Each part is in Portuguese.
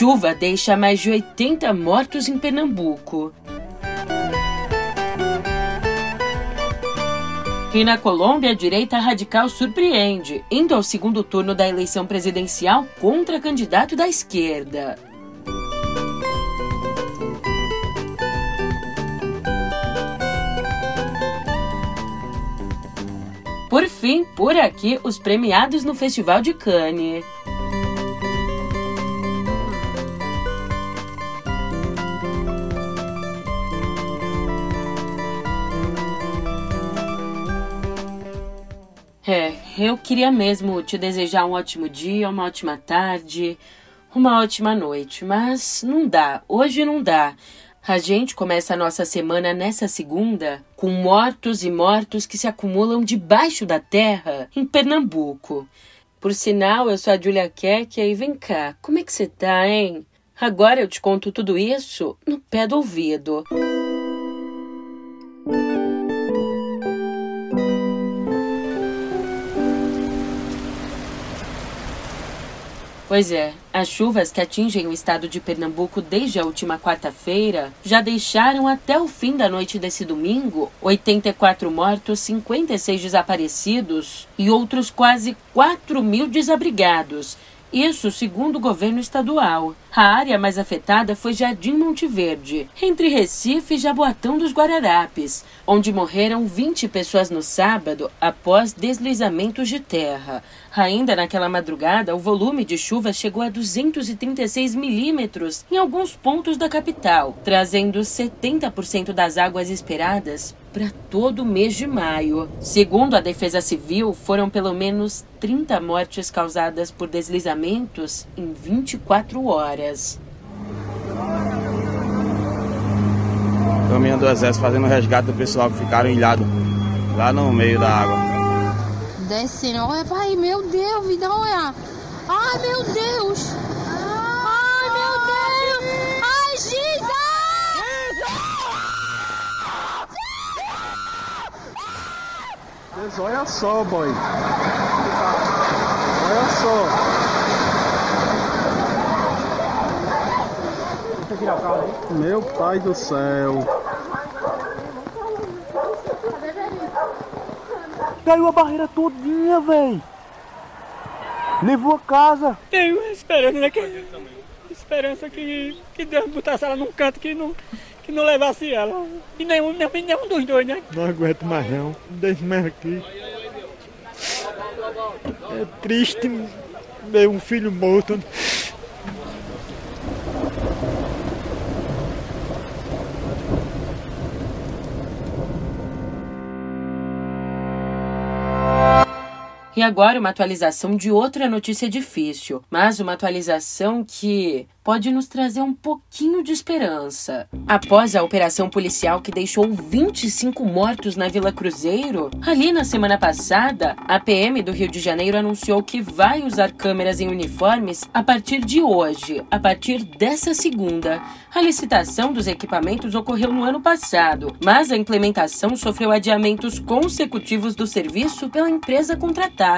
Chuva deixa mais de 80 mortos em Pernambuco. E na Colômbia, a direita radical surpreende, indo ao segundo turno da eleição presidencial contra candidato da esquerda. Por fim, por aqui, os premiados no Festival de Cannes. É, eu queria mesmo te desejar um ótimo dia, uma ótima tarde, uma ótima noite, mas não dá, hoje não dá. A gente começa a nossa semana nessa segunda com mortos e mortos que se acumulam debaixo da terra em Pernambuco. Por sinal, eu sou a Julia Keck e vem cá, como é que você tá, hein? Agora eu te conto tudo isso no pé do ouvido. Pois é, as chuvas que atingem o estado de Pernambuco desde a última quarta-feira já deixaram até o fim da noite desse domingo 84 mortos, 56 desaparecidos e outros quase 4 mil desabrigados. Isso segundo o governo estadual. A área mais afetada foi Jardim Monte Verde, entre Recife e Jaboatão dos Guararapes, onde morreram 20 pessoas no sábado após deslizamentos de terra. Ainda naquela madrugada, o volume de chuva chegou a 236 milímetros em alguns pontos da capital, trazendo 70% das águas esperadas para todo o mês de maio. Segundo a Defesa Civil, foram pelo menos 30 mortes causadas por deslizamentos em 24 horas. Caminhão do Exército fazendo resgate do pessoal que ficaram ilhados lá no meio da água. Descendo, olha pai, meu Deus, me dá uma olhar. Ai meu Deus! Ai meu Deus! Ai Jesus! Olha só, boy. Olha só. tirar o carro aí? Meu pai do céu. Caiu a barreira todinha, velho. Levou a casa. Tenho esperança, né? Que, esperança que, que Deus botasse ela num canto que não, que não levasse ela. E nenhum, nenhum, nenhum dos dois, né? Não aguento mais não. Deixa mais aqui. É triste ver um filho morto. E agora uma atualização de outra notícia difícil, mas uma atualização que pode nos trazer um pouquinho de esperança. Após a operação policial que deixou 25 mortos na Vila Cruzeiro, ali na semana passada, a PM do Rio de Janeiro anunciou que vai usar câmeras em uniformes a partir de hoje, a partir dessa segunda. A licitação dos equipamentos ocorreu no ano passado, mas a implementação sofreu adiamentos consecutivos do serviço pela empresa contratada.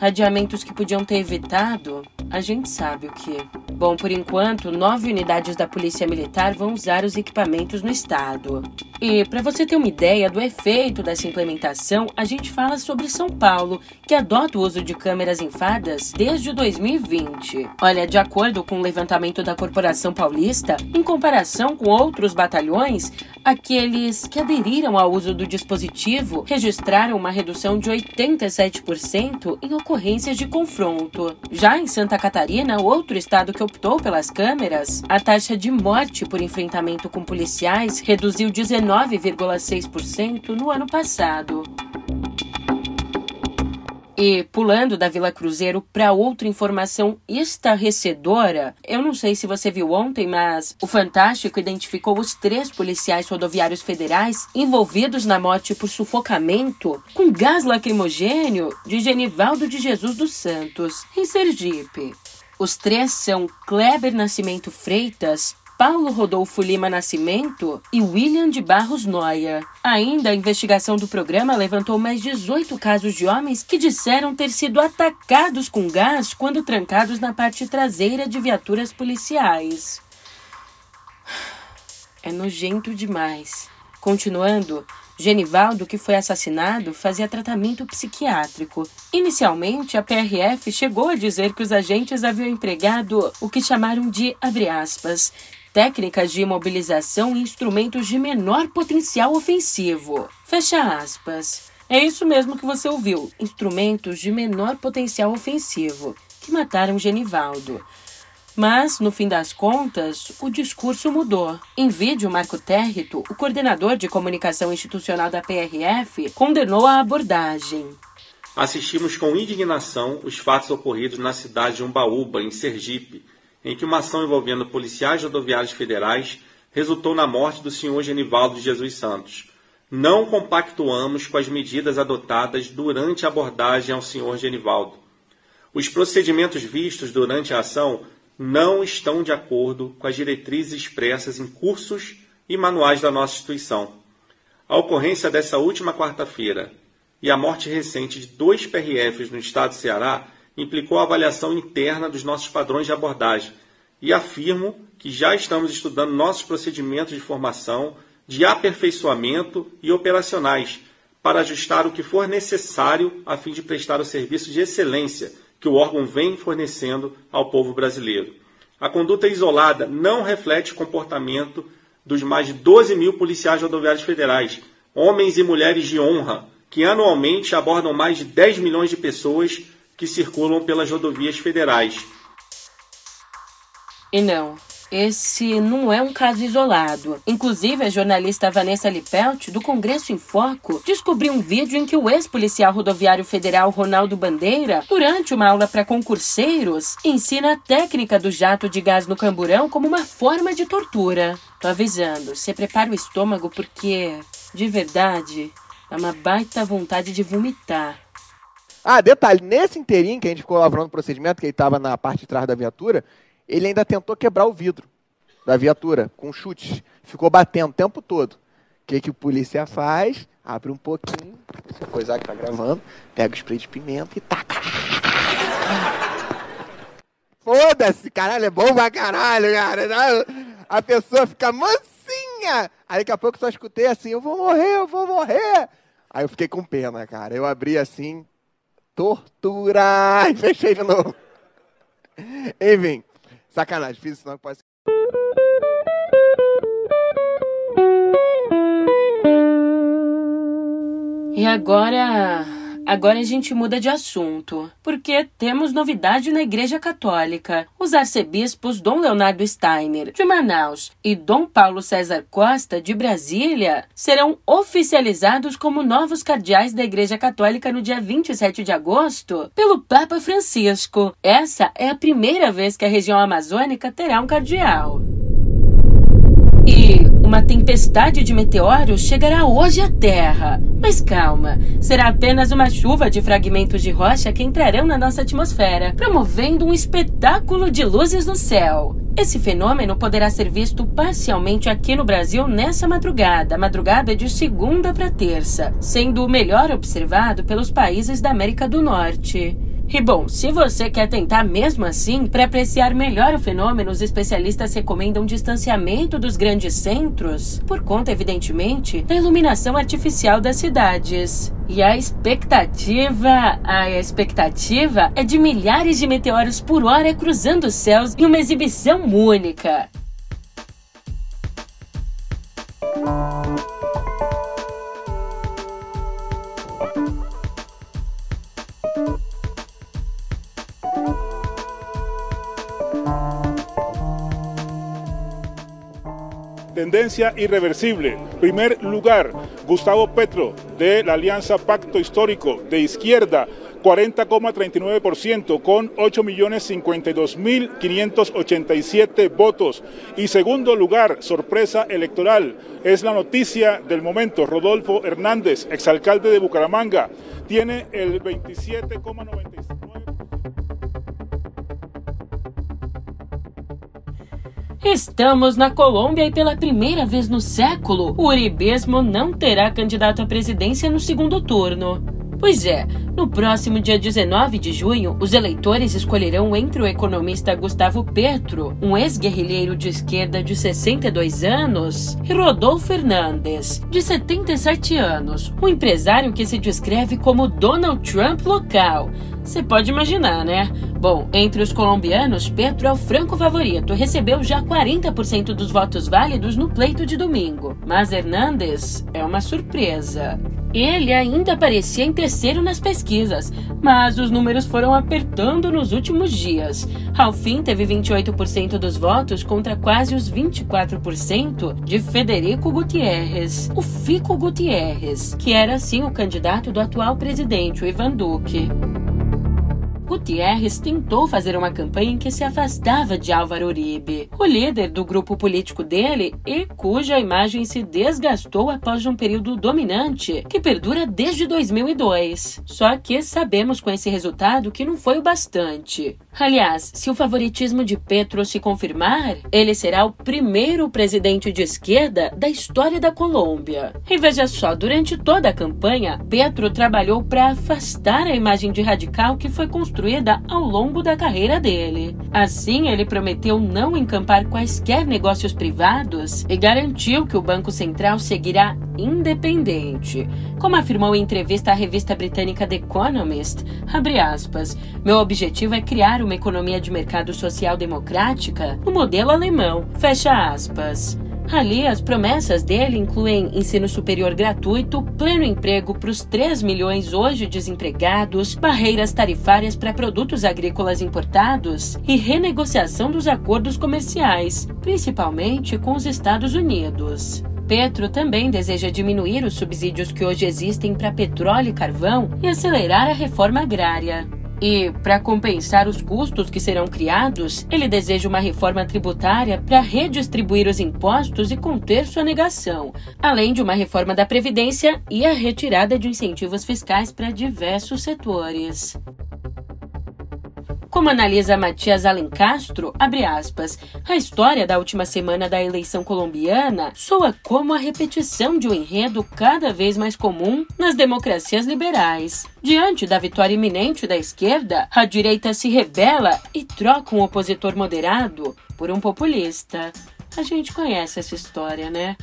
Adiamentos que podiam ter evitado, a gente sabe o que. Bom, por enquanto, nove unidades da Polícia Militar vão usar os equipamentos no estado. E para você ter uma ideia do efeito dessa implementação, a gente fala sobre São Paulo, que adota o uso de câmeras em fadas desde 2020. Olha, de acordo com o levantamento da Corporação Paulista, em comparação com outros batalhões, aqueles que aderiram ao uso do dispositivo registraram uma redução de 87% em ocorrências de confronto. Já em Santa Catarina, outro estado que optou pelas câmeras, a taxa de morte por enfrentamento com policiais reduziu 19,6% no ano passado. E pulando da Vila Cruzeiro para outra informação estarrecedora, eu não sei se você viu ontem, mas o Fantástico identificou os três policiais rodoviários federais envolvidos na morte por sufocamento com gás lacrimogênio de Genivaldo de Jesus dos Santos, em Sergipe. Os três são Kleber Nascimento Freitas, Paulo Rodolfo Lima Nascimento e William de Barros Noia. Ainda a investigação do programa levantou mais 18 casos de homens que disseram ter sido atacados com gás quando trancados na parte traseira de viaturas policiais. É nojento demais. Continuando, Genivaldo, que foi assassinado, fazia tratamento psiquiátrico. Inicialmente, a PRF chegou a dizer que os agentes haviam empregado o que chamaram de, aspas, técnicas de imobilização e instrumentos de menor potencial ofensivo. Fecha aspas. É isso mesmo que você ouviu: instrumentos de menor potencial ofensivo, que mataram Genivaldo. Mas, no fim das contas, o discurso mudou. Em vídeo, Marco Territo, o coordenador de comunicação institucional da PRF, condenou a abordagem. Assistimos com indignação os fatos ocorridos na cidade de Umbaúba, em Sergipe, em que uma ação envolvendo policiais rodoviários federais resultou na morte do senhor Genivaldo de Jesus Santos. Não compactuamos com as medidas adotadas durante a abordagem ao senhor Genivaldo. Os procedimentos vistos durante a ação não estão de acordo com as diretrizes expressas em cursos e manuais da nossa instituição. A ocorrência dessa última quarta-feira e a morte recente de dois PRFs no estado de Ceará implicou a avaliação interna dos nossos padrões de abordagem e afirmo que já estamos estudando nossos procedimentos de formação, de aperfeiçoamento e operacionais para ajustar o que for necessário a fim de prestar o serviço de excelência que o órgão vem fornecendo ao povo brasileiro. A conduta isolada não reflete o comportamento dos mais de 12 mil policiais rodoviários federais, homens e mulheres de honra, que anualmente abordam mais de 10 milhões de pessoas que circulam pelas rodovias federais. E não, esse não é um caso isolado. Inclusive, a jornalista Vanessa Lipelt, do Congresso em Foco, descobriu um vídeo em que o ex-policial rodoviário federal Ronaldo Bandeira, durante uma aula para concurseiros, ensina a técnica do jato de gás no camburão como uma forma de tortura. Tô avisando, você prepara o estômago porque, de verdade, é uma baita vontade de vomitar. Ah, detalhe, nesse inteirinho que a gente ficou lavrando o procedimento, que ele estava na parte de trás da viatura, ele ainda tentou quebrar o vidro da viatura com chutes. Ficou batendo o tempo todo. O que, que o polícia faz? Abre um pouquinho, essa coisa que tá gravando, pega o spray de pimenta e taca. Foda-se, caralho, é bom pra caralho, cara. A pessoa fica mansinha. Aí daqui a pouco só escutei assim, eu vou morrer, eu vou morrer. Aí eu fiquei com pena, cara. Eu abri assim, tortura, e fechei de novo. Enfim, Sacanagem, fiz isso não pode E agora, agora a gente muda de assunto, porque temos novidade na Igreja Católica. Os arcebispos Dom Leonardo Steiner, de Manaus, e Dom Paulo César Costa, de Brasília, serão oficializados como novos cardeais da Igreja Católica no dia 27 de agosto pelo Papa Francisco. Essa é a primeira vez que a região amazônica terá um cardeal. Uma tempestade de meteoros chegará hoje à Terra. Mas calma, será apenas uma chuva de fragmentos de rocha que entrarão na nossa atmosfera, promovendo um espetáculo de luzes no céu. Esse fenômeno poderá ser visto parcialmente aqui no Brasil nessa madrugada, madrugada de segunda para terça, sendo o melhor observado pelos países da América do Norte. E bom, se você quer tentar mesmo assim, para apreciar melhor o fenômeno, os especialistas recomendam distanciamento dos grandes centros, por conta, evidentemente, da iluminação artificial das cidades. E a expectativa, a expectativa é de milhares de meteoros por hora cruzando os céus em uma exibição única. Tendencia irreversible. Primer lugar, Gustavo Petro, de la Alianza Pacto Histórico de Izquierda, 40,39% con 8.052.587 votos. Y segundo lugar, sorpresa electoral, es la noticia del momento. Rodolfo Hernández, exalcalde de Bucaramanga, tiene el 27,95%. Estamos na Colômbia e pela primeira vez no século, o uribismo não terá candidato à presidência no segundo turno. Pois é, no próximo dia 19 de junho, os eleitores escolherão entre o economista Gustavo Petro, um ex-guerrilheiro de esquerda de 62 anos, e Rodolfo Fernandes, de 77 anos, um empresário que se descreve como Donald Trump local. Você pode imaginar, né? Bom, entre os colombianos, Petro é o franco favorito, recebeu já 40% dos votos válidos no pleito de domingo. Mas Hernandes é uma surpresa. Ele ainda aparecia em terceiro nas pesquisas, mas os números foram apertando nos últimos dias. Ao fim, teve 28% dos votos contra quase os 24% de Federico Gutierrez, o Fico Gutierrez, que era sim o candidato do atual presidente, o Ivan Duque. Gutierrez tentou fazer uma campanha em que se afastava de Álvaro Uribe, o líder do grupo político dele e cuja imagem se desgastou após um período dominante que perdura desde 2002. Só que sabemos com esse resultado que não foi o bastante. Aliás, se o favoritismo de Petro se confirmar, ele será o primeiro presidente de esquerda da história da Colômbia. E veja só, durante toda a campanha, Petro trabalhou para afastar a imagem de radical que foi construída ao longo da carreira dele. Assim, ele prometeu não encampar quaisquer negócios privados e garantiu que o Banco Central seguirá independente. Como afirmou em entrevista à revista britânica The Economist, aspas, meu objetivo é criar uma economia de mercado social democrática no modelo alemão, fecha aspas. Ali, as promessas dele incluem ensino superior gratuito, pleno emprego para os 3 milhões hoje desempregados, barreiras tarifárias para produtos agrícolas importados e renegociação dos acordos comerciais, principalmente com os Estados Unidos. Petro também deseja diminuir os subsídios que hoje existem para petróleo e carvão e acelerar a reforma agrária. E, para compensar os custos que serão criados, ele deseja uma reforma tributária para redistribuir os impostos e conter sua negação, além de uma reforma da Previdência e a retirada de incentivos fiscais para diversos setores. Como analisa Matias Alencastro, abre aspas, a história da última semana da eleição colombiana soa como a repetição de um enredo cada vez mais comum nas democracias liberais. Diante da vitória iminente da esquerda, a direita se rebela e troca um opositor moderado por um populista. A gente conhece essa história, né?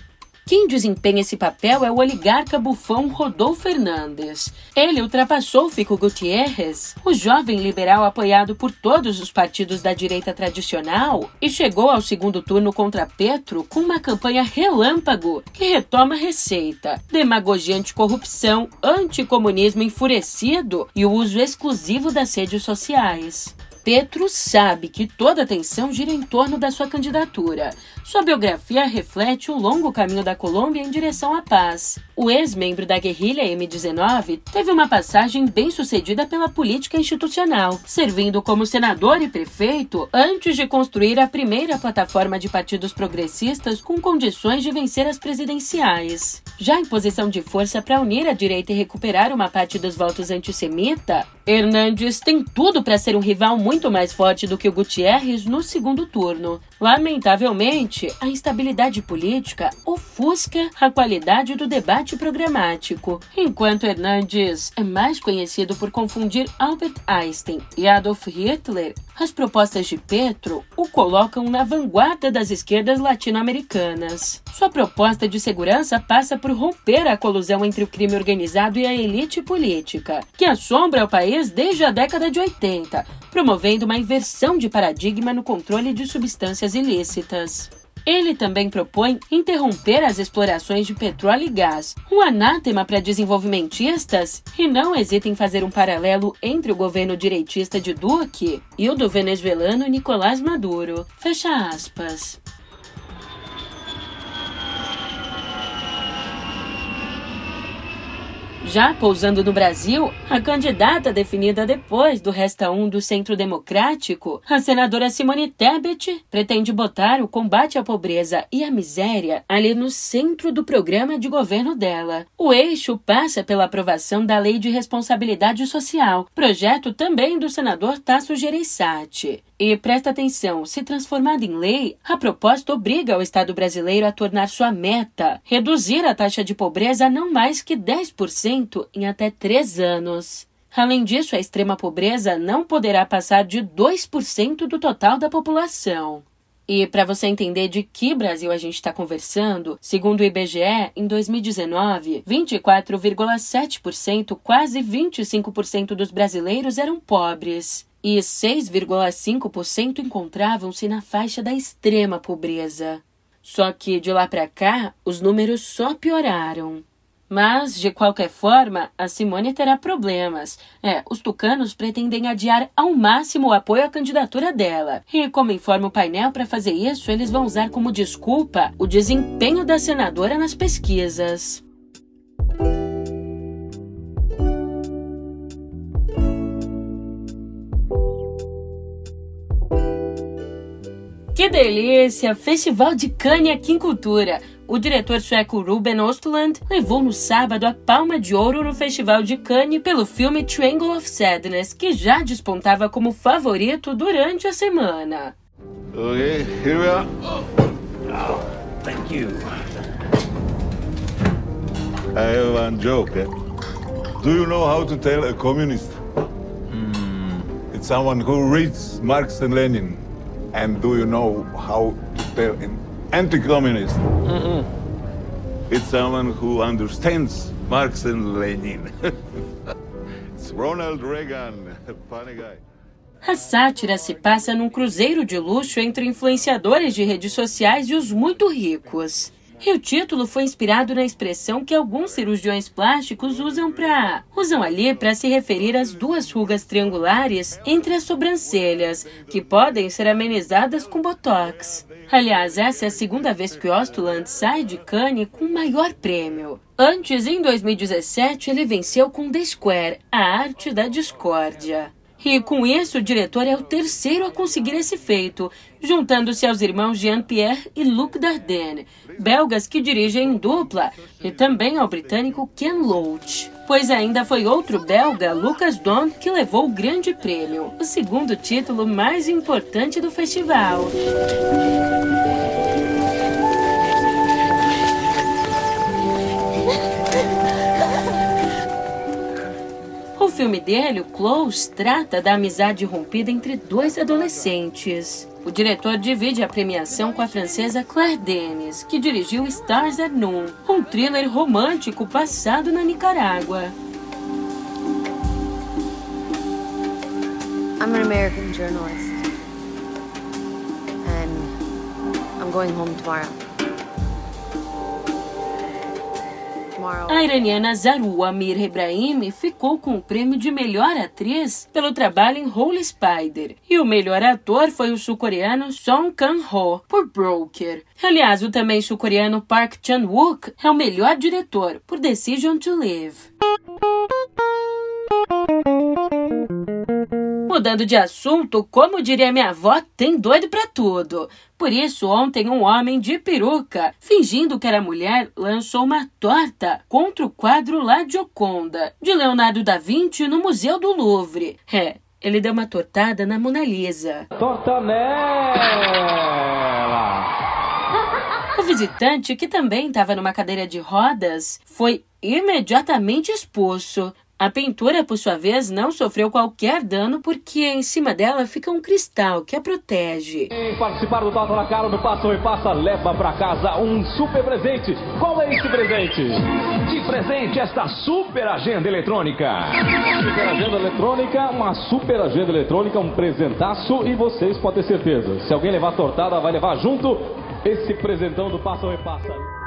Quem desempenha esse papel é o oligarca bufão Rodolfo Fernandes. Ele ultrapassou Fico Gutierrez, o jovem liberal apoiado por todos os partidos da direita tradicional, e chegou ao segundo turno contra Petro com uma campanha relâmpago que retoma receita, demagogia anticorrupção, anticomunismo enfurecido e o uso exclusivo das redes sociais. Petro sabe que toda a atenção gira em torno da sua candidatura. Sua biografia reflete o longo caminho da Colômbia em direção à paz. O ex-membro da guerrilha M19 teve uma passagem bem sucedida pela política institucional, servindo como senador e prefeito antes de construir a primeira plataforma de partidos progressistas com condições de vencer as presidenciais. Já em posição de força para unir a direita e recuperar uma parte dos votos antissemita, Hernandes tem tudo para ser um rival muito muito mais forte do que o Gutierrez no segundo turno. Lamentavelmente, a instabilidade política ofusca a qualidade do debate programático, enquanto Hernandes é mais conhecido por confundir Albert Einstein e Adolf Hitler. As propostas de Petro o colocam na vanguarda das esquerdas latino-americanas. Sua proposta de segurança passa por romper a colusão entre o crime organizado e a elite política, que assombra o país desde a década de 80, promovendo uma inversão de paradigma no controle de substâncias ilícitas. Ele também propõe interromper as explorações de petróleo e gás, um anátema para desenvolvimentistas, e não hesita em fazer um paralelo entre o governo direitista de Duque e o do venezuelano Nicolás Maduro. Fecha aspas. Já pousando no Brasil, a candidata definida depois do Resta 1 do Centro Democrático, a senadora Simone Tebet, pretende botar o combate à pobreza e à miséria ali no centro do programa de governo dela. O eixo passa pela aprovação da Lei de Responsabilidade Social, projeto também do senador Tasso Gereissati. E presta atenção, se transformada em lei, a proposta obriga o Estado brasileiro a tornar sua meta reduzir a taxa de pobreza a não mais que 10% em até três anos. Além disso, a extrema pobreza não poderá passar de 2% do total da população. E para você entender de que Brasil a gente está conversando, segundo o IBGE, em 2019, 24,7%, quase 25% dos brasileiros eram pobres e 6,5% encontravam-se na faixa da extrema pobreza. Só que de lá para cá, os números só pioraram. Mas, de qualquer forma, a Simone terá problemas. É, os tucanos pretendem adiar ao máximo o apoio à candidatura dela. E, como informa o painel, para fazer isso, eles vão usar como desculpa o desempenho da senadora nas pesquisas. Que delícia! Festival de Cannes aqui em Cultura. O diretor sueco Ruben Östlund levou no sábado a Palma de Ouro no Festival de Cannes pelo filme Triangle of Sadness, que já despontava como favorito durante a semana. Okay, here we are. Oh, thank you. I have one joke. Eh? Do you know how to tell a communist? Mm, it's someone who reads Marx and Lenin. And do you know how to tell an anti-communist? Mm -mm. It's someone who understands Marx and Lenin. it's Ronald Reagan, funny guy. A sátira se passa num cruzeiro de luxo entre influenciadores de redes sociais e os muito ricos. E o título foi inspirado na expressão que alguns cirurgiões plásticos usam para usam ali para se referir às duas rugas triangulares entre as sobrancelhas, que podem ser amenizadas com botox. Aliás, essa é a segunda vez que Ostland sai de Cannes com o maior prêmio. Antes, em 2017, ele venceu com The Square, a arte da discórdia. E com isso, o diretor é o terceiro a conseguir esse feito, juntando-se aos irmãos Jean-Pierre e Luc Dardenne, belgas que dirigem em dupla, e também ao britânico Ken Loach. Pois ainda foi outro belga, Lucas Don, que levou o grande prêmio, o segundo título mais importante do festival. Dele, o Close, trata da amizade rompida entre dois adolescentes. O diretor divide a premiação com a francesa Claire Denis, que dirigiu Stars at Noon, um thriller romântico passado na Nicarágua. I'm an American journalist. And I'm going home tomorrow. A iraniana Zaru Amir Ibrahim ficou com o prêmio de melhor atriz pelo trabalho em Holy Spider. E o melhor ator foi o sul-coreano Song Kang-ho, por Broker. Aliás, o também sul-coreano Park Chan-wook é o melhor diretor, por Decision to Live. Mudando de assunto, como diria minha avó, tem doido para tudo. Por isso, ontem um homem de peruca, fingindo que era mulher, lançou uma torta contra o quadro La Gioconda, de Leonardo da Vinci no Museu do Louvre. É, ele deu uma tortada na Mona Lisa. Torta nela! O visitante, que também estava numa cadeira de rodas, foi imediatamente expulso. A pintura, por sua vez, não sofreu qualquer dano porque em cima dela fica um cristal que a protege. Quem participar do Tata na Cara no Passa e Passa leva para casa um super presente. Qual é esse presente? De presente esta super agenda eletrônica. Super agenda eletrônica, uma super agenda eletrônica, um presentaço e vocês podem ter certeza. Se alguém levar tortada, vai levar junto esse presentão do Passa e Passa.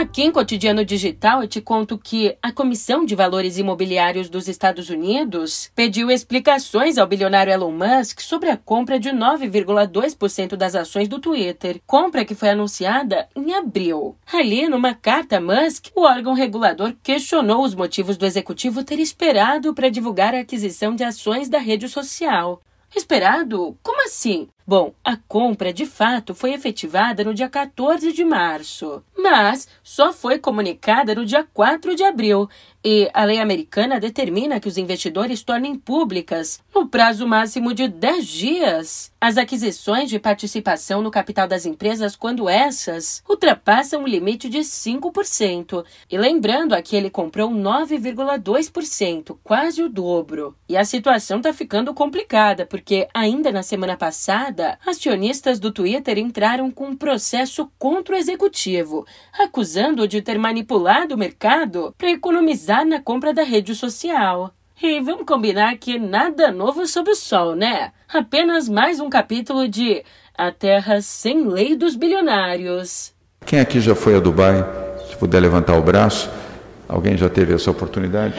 Aqui em Cotidiano Digital eu te conto que a Comissão de Valores Imobiliários dos Estados Unidos pediu explicações ao bilionário Elon Musk sobre a compra de 9,2% das ações do Twitter, compra que foi anunciada em abril. Ali, numa carta a Musk, o órgão regulador questionou os motivos do executivo ter esperado para divulgar a aquisição de ações da rede social. Esperado? Como assim? Bom, a compra de fato foi efetivada no dia 14 de março, mas só foi comunicada no dia 4 de abril. E a lei americana determina que os investidores tornem públicas, no prazo máximo de 10 dias, as aquisições de participação no capital das empresas quando essas ultrapassam o limite de 5%. E lembrando, aqui ele comprou 9,2%, quase o dobro. E a situação está ficando complicada, porque ainda na semana passada, acionistas do Twitter entraram com um processo contra o executivo, acusando-o de ter manipulado o mercado para economizar na compra da rede social. E vamos combinar que nada novo sob o sol, né? Apenas mais um capítulo de A Terra Sem Lei dos Bilionários. Quem aqui já foi a Dubai? Se puder levantar o braço. Alguém já teve essa oportunidade?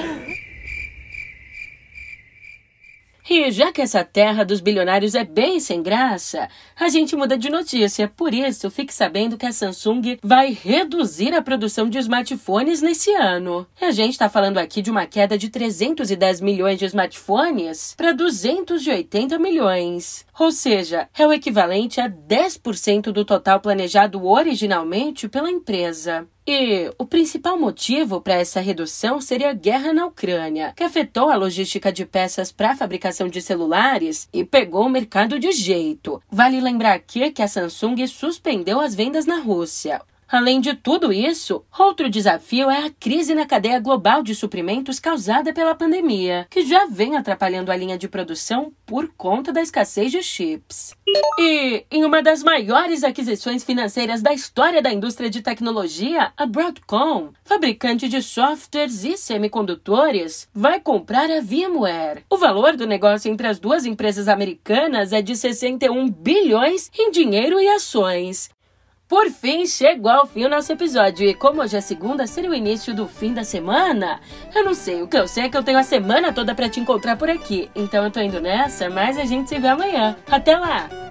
E já que essa terra dos bilionários é bem sem graça, a gente muda de notícia. Por isso, fique sabendo que a Samsung vai reduzir a produção de smartphones nesse ano. A gente está falando aqui de uma queda de 310 milhões de smartphones para 280 milhões. Ou seja, é o equivalente a 10% do total planejado originalmente pela empresa. E o principal motivo para essa redução seria a guerra na Ucrânia, que afetou a logística de peças para a fabricação de celulares e pegou o mercado de jeito. Vale lembrar aqui que a Samsung suspendeu as vendas na Rússia. Além de tudo isso, outro desafio é a crise na cadeia global de suprimentos causada pela pandemia, que já vem atrapalhando a linha de produção por conta da escassez de chips. E em uma das maiores aquisições financeiras da história da indústria de tecnologia, a Broadcom, fabricante de softwares e semicondutores, vai comprar a VMware. O valor do negócio entre as duas empresas americanas é de 61 bilhões em dinheiro e ações. Por fim, chegou ao fim o nosso episódio. E como hoje é segunda, seria o início do fim da semana? Eu não sei. O que eu sei é que eu tenho a semana toda para te encontrar por aqui. Então eu tô indo nessa, mas a gente se vê amanhã. Até lá!